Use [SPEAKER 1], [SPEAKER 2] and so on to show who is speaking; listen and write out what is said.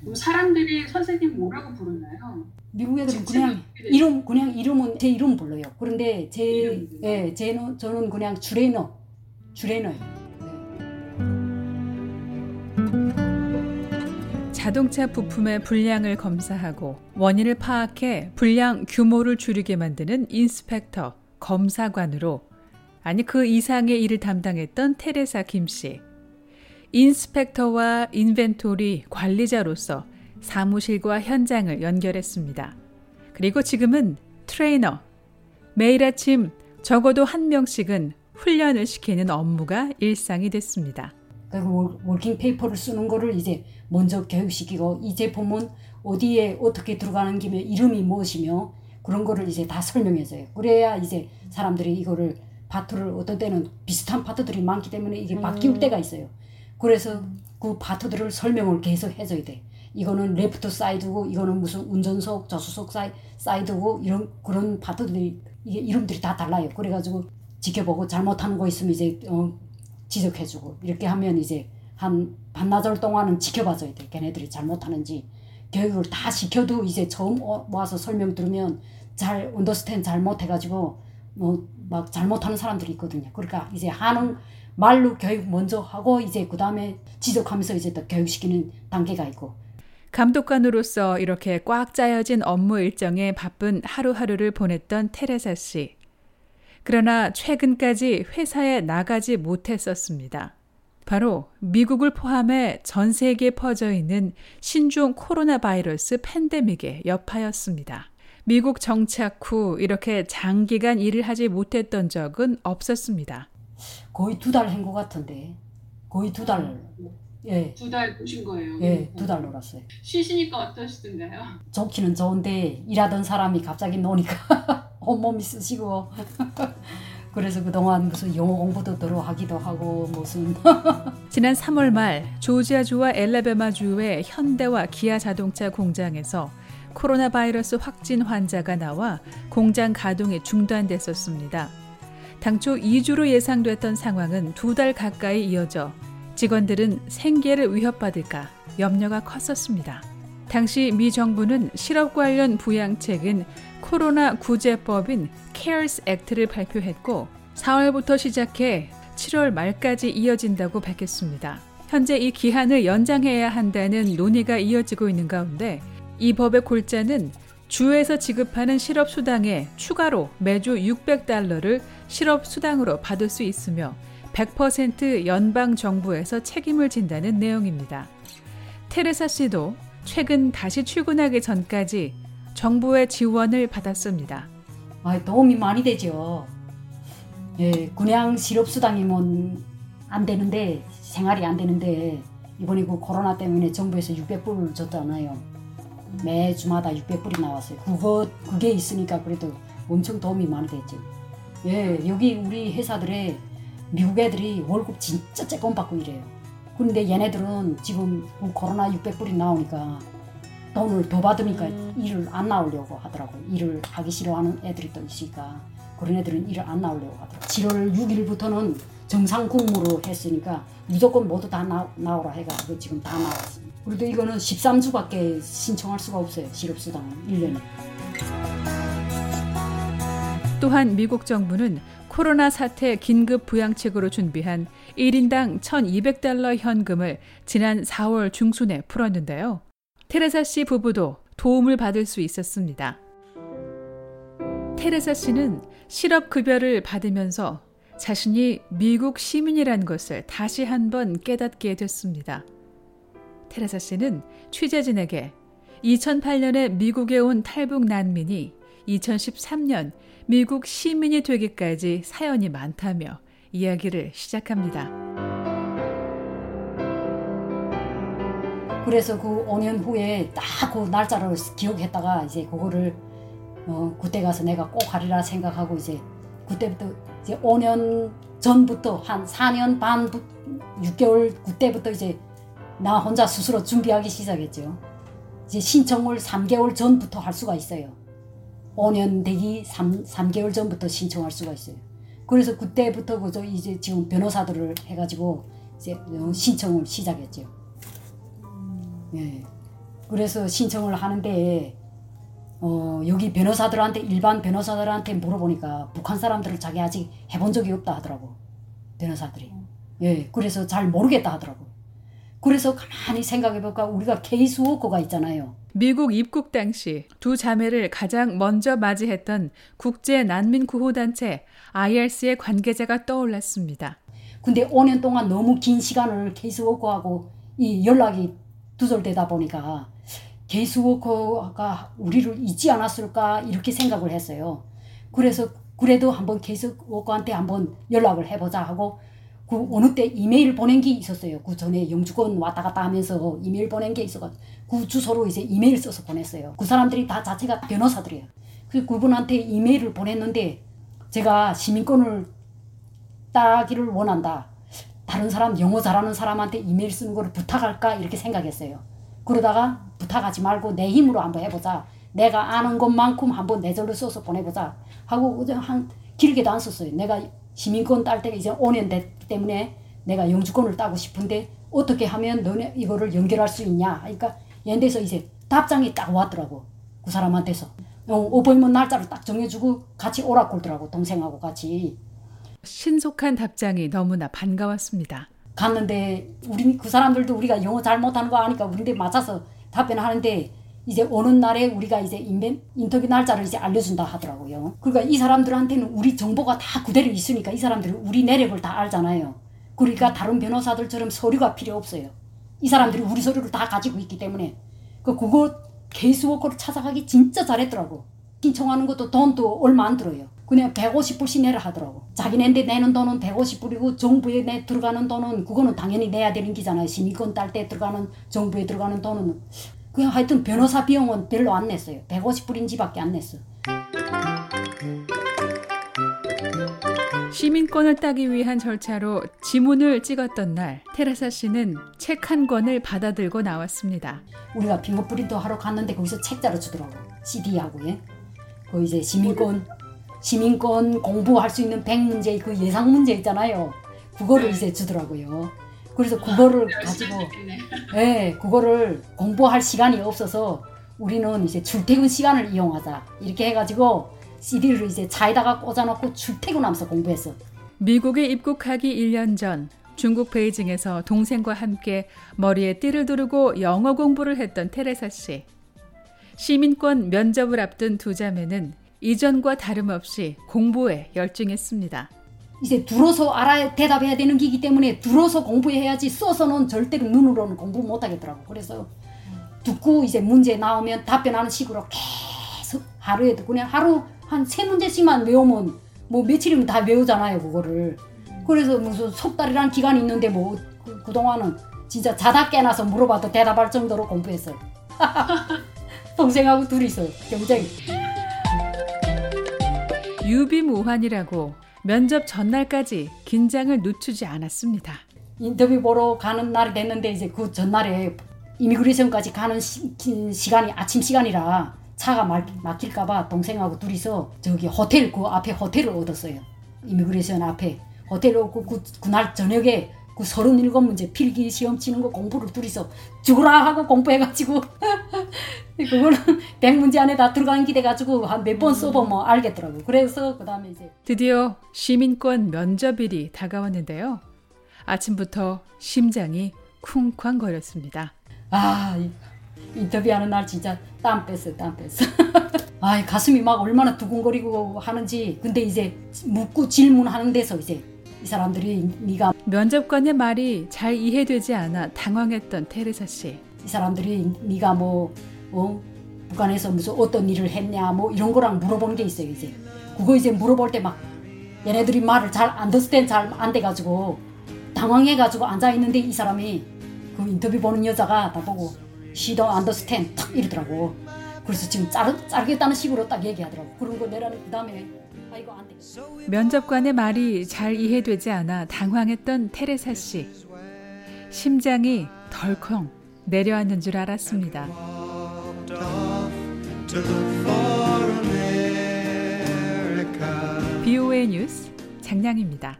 [SPEAKER 1] 그럼 사람들이 선생님 뭐라고 부르나요?
[SPEAKER 2] 미국 애들은
[SPEAKER 1] 직접
[SPEAKER 2] 그냥? 이름 그냥 이름은 제 이름 불러요. 그런데 제
[SPEAKER 1] 이름?
[SPEAKER 2] 예, 제는 저는 그냥 주레너 주레너요.
[SPEAKER 3] 자동차 부품의 불량을 검사하고 원인을 파악해 불량 규모를 줄이게 만드는 인스펙터, 검사관으로 아니 그 이상의 일을 담당했던 테레사 김 씨. inspector와 inventory 관리자로서 사무실과 현장을 연결했습니다. 그리고 지금은 트레이너. 매일 아침 적어도 한 명씩은 훈련을 시키는 업무가 일상이 됐습니다.
[SPEAKER 2] 그리고 월- working paper를 쓰는 거를 이제 먼저 교육시키고 이 제품은 어디에 어떻게 들어가는 김에 이름이 무엇이며 그런 거를 이제 다 설명해줘요. 그래야 이제 사람들이 이거를 파트를 어떤 때는 비슷한 파트들이 많기 때문에 이게 바뀔 때가 있어요. 그래서 그 파트들을 설명을 계속 해줘야 돼. 이거는 left side고 이거는 무슨 운전석, 조수석 사이, side고 이런 그런 파트들이 이게 이름들이 다 달라요. 그래가지고 지켜보고 잘못하는 거 있으면 이제 어, 지적해주고 이렇게 하면 이제 한 반나절 동안은 지켜봐줘야 돼. 걔네들이 잘못하는지 교육을 다 시켜도 이제 처음 어- 와서 설명 들으면 잘 언더스탠 잘못해가지고 뭐 막 잘못하는 사람들이 있거든요. 그러니까 이제 하는 말로 교육 먼저 하고 이제 그 다음에 지적하면서 이제 또 교육시키는 단계가 있고
[SPEAKER 3] 감독관으로서 이렇게 꽉 짜여진 업무 일정에 바쁜 하루하루를 보냈던 테레사 씨. 그러나 최근까지 회사에 나가지 못했었습니다. 바로 미국을 포함해 전 세계에 퍼져 있는 신종 코로나 바이러스 팬데믹의 여파였습니다. 미국 정착 후 이렇게 장기간 일을 하지 못했던 적은 없었습니다.
[SPEAKER 2] 거의 두 달 한 것 같은데 거의 두 달 예,
[SPEAKER 1] 두 달 보신 거예요.
[SPEAKER 2] 예, 두 달 놀았어요.
[SPEAKER 1] 쉬시니까 어떠시던가요?
[SPEAKER 2] 좋기는 좋은데 일하던 사람이 갑자기 노니까 온몸이 쑤시고 그래서 그동안 무슨 영어 공부도 들어 하기도 하고 무슨
[SPEAKER 3] 지난 3월 말 조지아주와 엘라베마주의 현대와 기아 자동차 공장에서 코로나 바이러스 확진 환자가 나와 공장 가동이 중단됐었습니다. 당초 2주로 예상됐던 상황은 두 달 가까이 이어져 직원들은 생계를 위협받을까 염려가 컸었습니다. 당시 미 정부는 실업 관련 부양책인 코로나 구제법인 CARES 액트를 발표했고 4월부터 시작해 7월 말까지 이어진다고 밝혔습니다. 현재 이 기한을 연장해야 한다는 논의가 이어지고 있는 가운데 이 법의 골자는 주에서 지급하는 실업 수당에 추가로 매주 600달러를 실업 수당으로 받을 수 있으며 100% 연방 정부에서 책임을 진다는 내용입니다. 테레사 씨도 최근 다시 출근하기 전까지 정부의 지원을 받았습니다.
[SPEAKER 2] 아, 도움이 많이 되죠. 예, 그냥 실업수당이면 안 되는데 생활이 안 되는데 이번에 그 코로나 때문에 정부에서 600불을 줬잖아요. 매 주마다 600불이 나왔어요. 그거 그게 있으니까 그래도 엄청 도움이 많이 됐죠. 예, 여기 우리 회사들에 미국 애들이 월급 진짜 조금 받고 이래요. 그런데 얘네들은 지금 그 코로나 600불이 나오니까 돈을 더 받으니까 일을 안 나오려고 하더라고. 일을 하기 싫어하는 애들이 또 있으니까 그런 애들은 일을 안 나오려고 하더라고. 7월 6일부터는 정상 근무로 했으니까 무조건 모두 다 나, 나오라 해가지고 지금 다 나왔습니다. 그래도 이거는 13주밖에 신청할 수가 없어요. 실업수당은 1년에.
[SPEAKER 3] 또한 미국 정부는 코로나 사태 긴급 부양책으로 준비한 1인당 1,200달러 현금을 지난 4월 중순에 풀었는데요. 테레사 씨 부부도 도움을 받을 수 있었습니다. 테레사 씨는 실업급여를 받으면서 자신이 미국 시민이라는 것을 다시 한번 깨닫게 됐습니다. 테레사 씨는 취재진에게 2008년에 미국에 온 탈북 난민이 2013년 미국 시민이 되기까지 사연이 많다며 이야기를 시작합니다.
[SPEAKER 2] 그래서 그 5년 후에 딱 그 날짜를 기억했다가 이제 그거를 어, 그때 가서 내가 꼭 하리라 생각하고 이제 그때부터 이제 5년 전부터 한 4년 반 6개월 그때부터 이제 나 혼자 스스로 준비하기 시작했죠. 이제 신청을 3개월 전부터 할 수가 있어요. 5년 되기 3, 3개월 전부터 신청할 수가 있어요. 그래서 그때부터 그저 이제 지금 변호사들을 해가지고 이제 어, 신청을 시작했죠. 예. 그래서 신청을 하는데 어, 여기 변호사들한테 일반 변호사들한테 물어보니까 북한 사람들을 자기 아직 해본 적이 없다 하더라고 변호사들이. 예. 그래서 잘 모르겠다 하더라고. 그래서 가만히 생각해볼까? 우리가 케이스 worker가 있잖아요
[SPEAKER 3] 미국 입국 당시 두 자매를 가장 먼저 맞이했던 국제 난민 구호 단체 IRC의 관계자가 떠올랐습니다.
[SPEAKER 2] 근데 5년 동안 너무 긴 시간을 케이스 워커하고 이 연락이 두절되다 보니까 케이스 워커가 우리를 잊지 않았을까 이렇게 생각을 했어요. 그래서 그래도 한번 case worker한테 한번 연락을 해보자 하고 그 어느 때 이메일 보낸 게 있었어요. 그 전에 영주권 왔다 갔다 하면서 이메일 보낸 게 있어가지고 그 주소로 이제 이메일 써서 보냈어요. 그 사람들이 다 자체가 변호사들이에요. 그 그분한테 이메일을 보냈는데 제가 시민권을 따기를 원한다. 다른 사람 영어 잘하는 사람한테 이메일 쓰는 걸 부탁할까 이렇게 생각했어요. 그러다가 부탁하지 말고 내 힘으로 한번 해보자. 내가 아는 것만큼 한번 내 절로 써서 보내보자 하고 한 길게도 안 썼어요. 내가 시민권 딸 때가 이제 5년 됐기 때문에 내가 영주권을 따고 싶은데 어떻게 하면 너네 이거를 연결할 수 있냐. 하니까 얘한테서 이제 답장이 딱 왔더라고 그 사람한테서. 어, 어버이먼 날짜를 딱 정해주고 같이 오라 그러더라고 동생하고 같이.
[SPEAKER 3] 신속한 답장이 너무나 반가웠습니다.
[SPEAKER 2] 갔는데 우리 그 사람들도 우리가 영어 잘 못하는 거 아니까 우리한테 맞아서 답변하는데 이제 오는 날에 우리가 이제 인벤, 인터뷰 날짜를 이제 알려준다 하더라고요. 그러니까 이 사람들한테는 우리 정보가 다 그대로 있으니까 이 사람들은 우리 내력을 다 알잖아요. 그러니까 다른 변호사들처럼 서류가 필요 없어요. 이 사람들이 우리 서류를 다 가지고 있기 때문에 그 그거 케이스 워커를 찾아가기 진짜 잘했더라고. 신청하는 것도 돈도 얼마 안 들어요. 그냥 150불씩 내라 하더라고. 자기네한테 내는 돈은 150불이고 정부에 내 들어가는 돈은 그거는 당연히 내야 되는 기잖아요. 시민권 딸 때 들어가는 정부에 들어가는 돈은 그냥 하여튼 변호사 비용은 별로 안 냈어요. 150불인지밖에 안 냈어.
[SPEAKER 3] 시민권을 따기 위한 절차로 지문을 찍었던 날 테레사 씨는 책 한 권을 받아들고 나왔습니다.
[SPEAKER 2] 우리가 핑거프린트 하러 갔는데 거기서 책자를 주더라고. CD하고 예. 그 이제 시민권 시민권 공부할 수 있는 100문제 그 예상 문제 있잖아요. 그거를 이제 주더라고요. 그래서 그거를 가지고 예, 그거를 공부할 시간이 없어서 우리는 이제 출퇴근 시간을 이용하자. 이렇게 해 가지고 CD를 이제 차에다가 꽂아놓고 출퇴근하면서 공부했어.
[SPEAKER 3] 미국에 입국하기 1년 전 중국 베이징에서 동생과 함께 머리에 띠를 두르고 영어 공부를 했던 테레사 씨. 시민권 면접을 앞둔 두 자매는 이전과 다름없이 공부에 열중했습니다.
[SPEAKER 2] 이제 들어서 알아야 대답해야 되는 기기 때문에 들어서 공부해야지 써서는 절대로 눈으로는 공부 못 하겠더라고. 그래서 듣고 이제 문제 나오면 답변하는 식으로 계속 하루에도 그냥 하루 한 세 문제씩만 외우면 뭐 며칠이면 다 외우잖아요 그거를. 그래서 무슨 석 달이란 기간이 있는데 뭐 그, 그동안은 진짜 자다 깨나서 물어봐도 대답할 정도로 공부했어요. 동생하고 둘이서 경쟁.
[SPEAKER 3] 유비무환이라고 면접 전날까지 긴장을 늦추지 않았습니다.
[SPEAKER 2] 인터뷰 보러 가는 날이 됐는데 이제 그 전날에 immigration까지 가는 시, 간이 아침 시간이라 차가 막, 막힐까봐 동생하고 둘이서 저기 호텔 그 앞에 호텔을 얻었어요. immigration 앞에 호텔을 얻고 그, 그날 저녁에 그 37문제 필기 시험 치는 거 공부를 둘이서 죽으라 하고 공부해가지고 그거는 100문제 안에 다 들어간 게 돼가지고 한 몇 번 써보면 알겠더라고. 그래서 그 다음에 이제
[SPEAKER 3] 드디어 시민권 면접일이 다가왔는데요. 아침부터 심장이 쿵쾅거렸습니다.
[SPEAKER 2] 아 이- 인터뷰하는 날 진짜 땀 뺐어 땀 뺐어 아 가슴이 막 얼마나 두근거리고 하는지 근데 이제 묻고 질문하는 데서 이제 이 사람들이 네가
[SPEAKER 3] 면접관의 말이 잘 이해되지 않아 당황했던 테레사 씨.
[SPEAKER 2] 이 사람들이 네가 뭐 어? 북한에서 무슨 어떤 일을 했냐 뭐 이런 거랑 물어보는 게 있어요 이제 그거 이제 물어볼 때 막 얘네들이 말을 잘 안더스탠 잘안 돼가지고 당황해가지고 앉아 있는데 이 사람이 그 인터뷰 보는 여자가 나보고 she don't understand 탁 이러더라고 그래서 지금 자르, 자르겠다는 식으로 딱 얘기하더라고 그런 거 내라는 그 다음에 안
[SPEAKER 3] 면접관의 말이 잘 이해되지 않아 당황했던 테레사 씨. 심장이 덜컹 내려앉는 줄 알았습니다. BOA 뉴스 장량입니다.